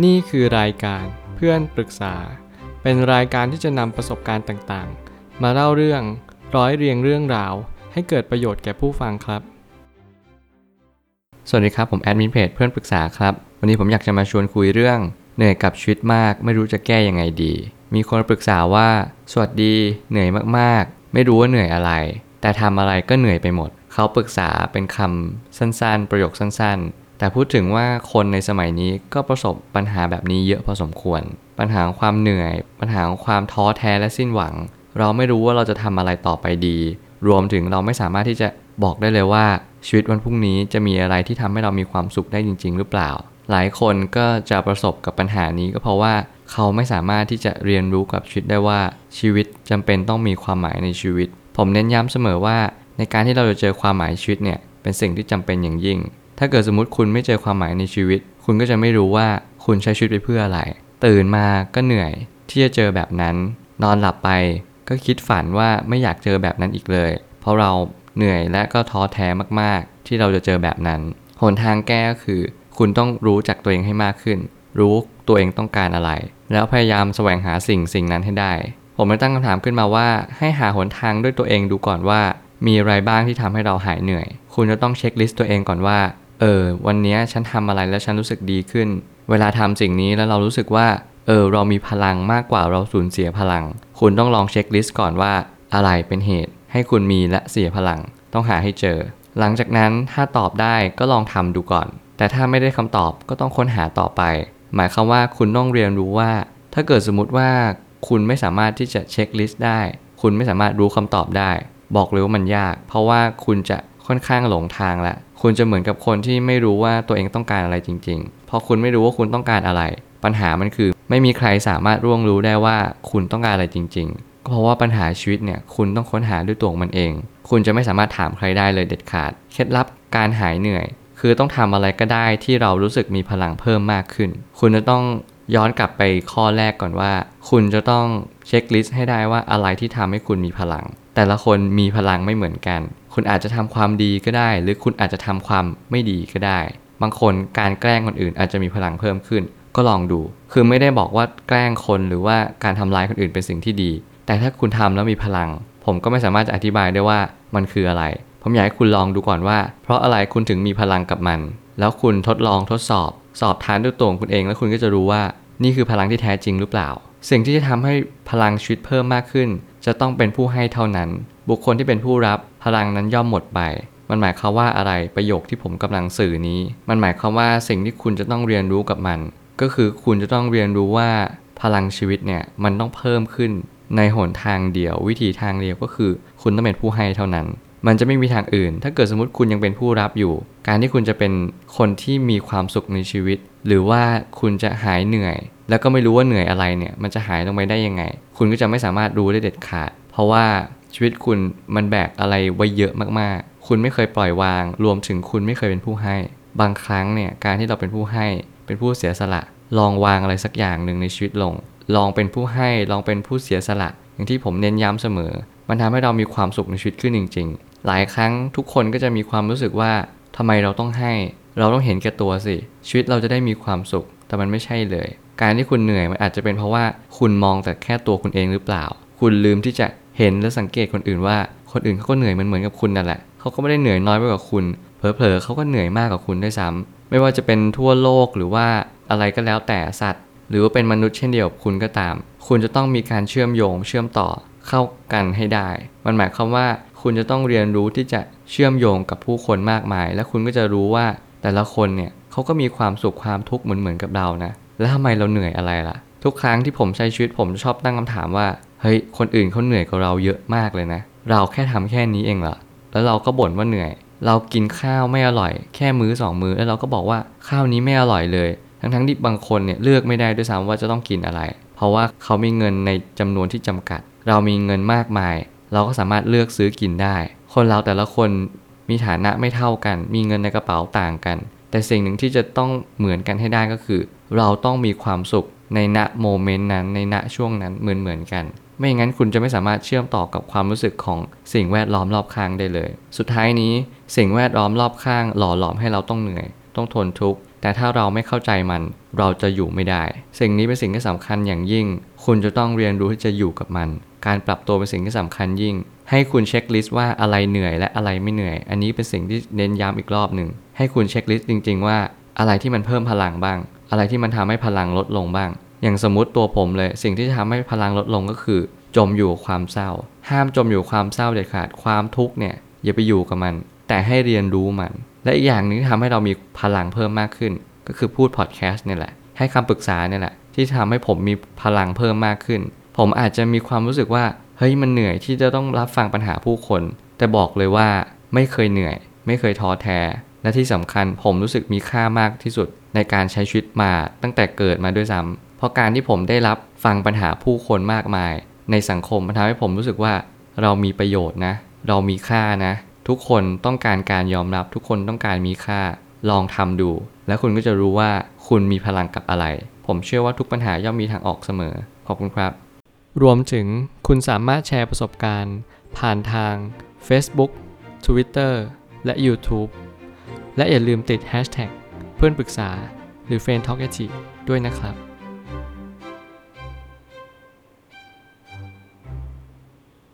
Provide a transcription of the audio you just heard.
นี่คือรายการเพื่อนปรึกษา เป็นรายการที่จะนำประสบการณ์ต่างๆ มาเล่าเรื่องร้อยเรียงเรื่องราว ให้เกิดประโยชน์แก่ผู้ฟังครับ สวัสดีครับ ผมแอดมินเพจเพื่อนปรึกษาครับ วันนี้ผมอยากจะมาชวนคุยเรื่อง เหนื่อยกับชีวิตมากไม่รู้จะแก้ยังไงดี มีคนปรึกษาว่า สวัสดี เหนื่อยมากๆ ไม่รู้ว่าเหนื่อยอะไร แต่ทำอะไรก็เหนื่อยไปหมด เขาปรึกษาเป็นคำสั้นๆ ประโยคสั้นๆ แต่พูดถึงว่าคนในสมัยนี้ก็ประสบปัญหาแบบนี้เยอะพอสมควร ปัญหาความเหนื่อย ปัญหาความท้อแท้และสิ้นหวัง เราไม่รู้ว่าเราจะทำอะไรต่อไปดี รวมถึงเราไม่สามารถที่จะบอกได้เลยว่าชีวิตวันพรุ่งนี้จะมีอะไรที่ทำให้เรามีความสุขได้จริง ๆ หรือเปล่า หลายคนก็จะประสบกับปัญหานี้ก็เพราะว่าเขาไม่สามารถที่จะเรียนรู้กับชีวิตได้ว่าชีวิตจำเป็นต้องมีความหมายในชีวิต ผมเน้นย้ำเสมอว่า ในการที่เราจะเจอความหมายชีวิตเนี่ยเป็นสิ่งที่จำเป็นอย่างยิ่ง ถ้าเกิดสมมติคุณไม่เจอความหมายในชีวิต คุณก็จะไม่รู้ว่าคุณใช้ชีวิตไปเพื่ออะไร ตื่นมาก็เหนื่อยที่จะเจอแบบนั้น นอนหลับไป ก็คิดฝันว่าไม่อยากเจอแบบนั้นอีกเลย เพราะเราเหนื่อยและก็ท้อแท้มากๆ ที่เราจะเจอแบบนั้น หนทางแก้ก็คือ คุณต้องรู้จักตัวเองให้มากขึ้น รู้ตัวเองต้องการอะไร แล้วพยายามแสวงหาสิ่งสิ่งนั้นให้ได้ ผมเลยตั้งคำถามขึ้นมาว่า ให้หาหนทางด้วยตัวเองดูก่อนว่า มีอะไรบ้างที่ทำให้เราหายเหนื่อย คุณจะต้องเช็คลิสต์ตัวเองก่อนว่า เออวันนี้ฉันทำอะไรแล้วฉันรู้สึกดีขึ้น เวลาทำสิ่งนี้แล้วเรารู้สึกว่าเออเรามีพลังมากกว่าเราสูญเสียพลัง คุณต้องลองเช็คลิสต์ก่อนว่าอะไรเป็นเหตุ ให้คุณมีและเสียพลัง ต้องหาให้เจอ หลังจากนั้นถ้าตอบได้ก็ลองทำดูก่อน แต่ถ้าไม่ได้คำตอบก็ต้องค้นหาต่อไป หมายความว่าคุณต้องเรียนรู้ว่า ถ้าเกิดสมมติว่าคุณไม่สามารถที่จะเช็คลิสต์ได้ คุณไม่สามารถรู้คำตอบได้ บอกเลยว่ามันยาก เพราะว่าคุณจะ ค่อนข้างหลงทางแล้วคุณจะเหมือนกับคนที่ไม่รู้ว่าตัวเองต้องการอะไรจริงๆ เพอคุณไม่รู้ว่าคุณต้องการอะไร ปัญหามันคือ ไม่มีใครสามารถร่วงรู้ได้ว่าคุณต้องการอะไรจริงๆก็เพราะว่าปัญหาชีวิตเนี่ยคุณต้องค้นหาด้วยตัวของมันเอง คุณจะไม่สามารถถามใครได้เลยเด็ดขาด เคล็ดลับการหายเหนื่อย คือต้องทำอะไรก็ได้ที่เรารู้สึกมีพลังเพิ่มมากขึ้น คุณจะต้องย้อนกลับไปข้อแรกก่อนว่า คุณจะต้องเช็คลิสต์ให้ได้ว่าอะไรที่ทำให้คุณมีพลัง แต่ละคนมีพลังไม่เหมือนกัน คุณอาจจะทำความดีก็ได้ หรือคุณอาจจะทำความไม่ดีก็ได้ บางคนการแกล้งคนอื่นอาจจะมีพลังเพิ่มขึ้น ก็ลองดู คือไม่ได้บอกว่าแกล้งคนหรือว่าการทำร้ายคนอื่นเป็นสิ่งที่ดี แต่ถ้าคุณทำแล้วมีพลัง ผมก็ไม่สามารถจะอธิบายได้ว่ามันคืออะไร ผมอยากให้คุณลองดูก่อนว่า เพราะอะไรคุณถึงมีพลังกับมัน แล้วคุณทดลองทดสอบ สอบทานด้วยตัวคุณเอง แล้วคุณก็จะรู้ว่านี่คือพลังที่แท้จริงหรือเปล่า สิ่งที่จะทำให้พลังชีวิตเพิ่มมากขึ้น จะต้องเป็นผู้ให้เท่านั้น บุคคลที่เป็นผู้รับ พลังนั้นย่อมหมดไป มันหมายความว่าอะไรประโยคที่ผมกำลังสื่อนี้ มันหมายความว่าสิ่งที่คุณจะต้องเรียนรู้กับมัน ก็คือคุณจะต้องเรียนรู้ว่าพลังชีวิตเนี่ยมันต้องเพิ่มขึ้นในหนทางเดียว วิธีทางเดียวก็คือ คุณต้องเป็นผู้ให้เท่านั้น มันจะไม่มีทางอื่น ถ้าเกิดสมมติคุณยังเป็นผู้รับอยู่ การที่คุณจะเป็นคนที่มีความสุขในชีวิต หรือว่าคุณจะหายเหนื่อย แล้วก็ไม่รู้ว่าเหนื่อยอะไรเนี่ย มันจะหายลงไปได้ยังไง คุณก็จะไม่สามารถรู้ได้เด็ดขาด เพราะว่า ชีวิตคุณมันแบกอะไรไว้เยอะมากๆ คุณไม่เคยปล่อยวาง รวมถึงคุณไม่เคยเป็นผู้ให้ บางครั้งเนี่ยการที่เราเป็นผู้ให้ เป็นผู้เสียสละ ลองวางอะไรสักอย่างหนึ่งในชีวิตลง ลองเป็นผู้ให้ ลองเป็นผู้เสียสละ อย่างที่ผมเน้นย้ำเสมอ มันทำให้เรามีความสุขในชีวิตขึ้นจริง ๆ หลายครั้งทุกคนก็จะมีความรู้สึกว่าทำไมเราต้องให้ เราต้องเห็นแก่ตัวสิ ชีวิตเราจะได้มีความสุข แต่มันไม่ใช่เลย การที่คุณเหนื่อยมันอาจจะเป็นเพราะว่าคุณมองแต่แค่ตัวคุณเองหรือเปล่า คุณลืมที่จะ เห็นและสังเกตคนอื่นว่าคนอื่นเขาก็เหนื่อยมันเหมือนกับคุณนั่นแหละเขาก็ไม่ได้เหนื่อยน้อยไปกว่าคุณเผลอๆเขาก็เหนื่อยมากกว่าคุณด้วยซ้ำไม่ว่าจะเป็นทั่วโลกหรือว่าอะไรก็แล้วแต่สัตว์ หรือว่าเป็นมนุษย์เช่นเดียวกับคุณก็ตาม คุณจะต้องมีการเชื่อมโยงเชื่อมต่อเข้ากันให้ได้ มันหมายความว่าคุณจะต้องเรียนรู้ที่จะเชื่อมโยงกับผู้คนมากมาย และคุณก็จะรู้ว่าแต่ละคนเนี่ยเขาก็มีความสุขความทุกข์เหมือนเหมือนกับเรานะ แล้วทำไมเราเหนื่อยอะไรล่ะ ทุกครั้งที่ผมใช้ชีวิตผมชอบตั้งคำถามว่า เฮ้ยคนอื่นเขาเหนื่อยกว่าเราเยอะมากเลยนะ เราแค่ทำแค่นี้เองเหรอแล้วเราก็บ่นว่าเหนื่อย เรากินข้าวไม่อร่อย แค่มื้อสองมื้อแล้วเราก็บอกว่าข้าวนี้ไม่อร่อยเลย ทั้งๆที่บางคนเนี่ยเลือกไม่ได้ด้วยซ้ำว่าจะต้องกินอะไร เพราะว่าเขามีเงินในจำนวนที่จำกัด เรามีเงินมากมาย เราก็สามารถเลือกซื้อกินได้ คนเราแต่ละคนมีฐานะไม่เท่ากัน มีเงินในกระเป๋าต่างกัน แต่สิ่งหนึ่งที่จะต้องเหมือนกันให้ได้ก็คือ เราต้องมีความสุขในณโมเมนต์นั้นในณช่วงนั้นเหมือนเหมือนกัน ไม่อย่างนั้นคุณจะไม่สามารถเชื่อมต่อกับความรู้สึกของสิ่งแวดล้อมรอบข้างได้เลย สุดท้ายนี้สิ่งแวดล้อมรอบข้าง หล่อหลอมให้เราต้องเหนื่อย ต้องทนทุกข์ แต่ถ้าเราไม่เข้าใจมัน เราจะอยู่ไม่ได้ สิ่งนี้เป็นสิ่งที่สำคัญอย่างยิ่ง คุณจะต้องเรียนรู้ที่จะอยู่กับมัน การปรับตัวเป็นสิ่งที่สำคัญยิ่ง ให้คุณเช็คลิสต์ว่าอะไรเหนื่อยและอะไรไม่เหนื่อย อันนี้เป็นสิ่งที่เน้นย้ำอีกรอบหนึ่ง ให้คุณเช็คลิสต์จริง ๆ ว่าอะไรที่มันเพิ่มพลังบ้าง อะไรที่มันทำให้พลังลดลงบ้าง อย่างสมมติตัวผมเลย สิ่งที่จะทำให้พลังลดลงก็คือ จมอยู่ความเศร้า ห้ามจมอยู่ความเศร้าเด็ดขาดความทุกข์เนี่ยอย่าไปอยู่กับมัน แต่ให้เรียนรู้มัน และอีกอย่างนึงที่ทำให้เรามีพลังเพิ่มมากขึ้น ก็คือพูดพอดแคสต์นี่แหละให้คำปรึกษาเนี่ยแหละที่ทำให้ผมมีพลังเพิ่มมากขึ้น ผมอาจจะมีความรู้สึกว่าเฮ้ยมันเหนื่อยที่จะต้องรับฟังปัญหาผู้คน แต่บอกเลยว่าไม่เคยเหนื่อย ไม่เคยท้อแท้ และที่สำคัญผมรู้สึกมีค่ามากที่สุดในการใช้ชีวิตมาตั้งแต่เกิดมาด้วยซ้ำ เพราะการที่ผมได้รับฟังปัญหาผู้คนมากมาย ในสังคมมันทำให้ผมรู้สึกว่าเรามีประโยชน์นะ เรามีค่านะ ทุกคนต้องการการยอมรับ ทุกคนต้องการมีค่า ลองทำดู แล้วคุณก็จะรู้ว่าคุณมีพลังกับอะไร ผมเชื่อว่าทุกปัญหาย่อมมีทางออกเสมอ ขอบคุณครับ รวมถึงคุณสามารถแชร์ประสบการณ์ ผ่านทาง Facebook Twitter และ YouTube และอย่าลืมติด Hashtag เพื่อนปรึกษาหรือ f r ร e n d Talk ด้วยนะครับ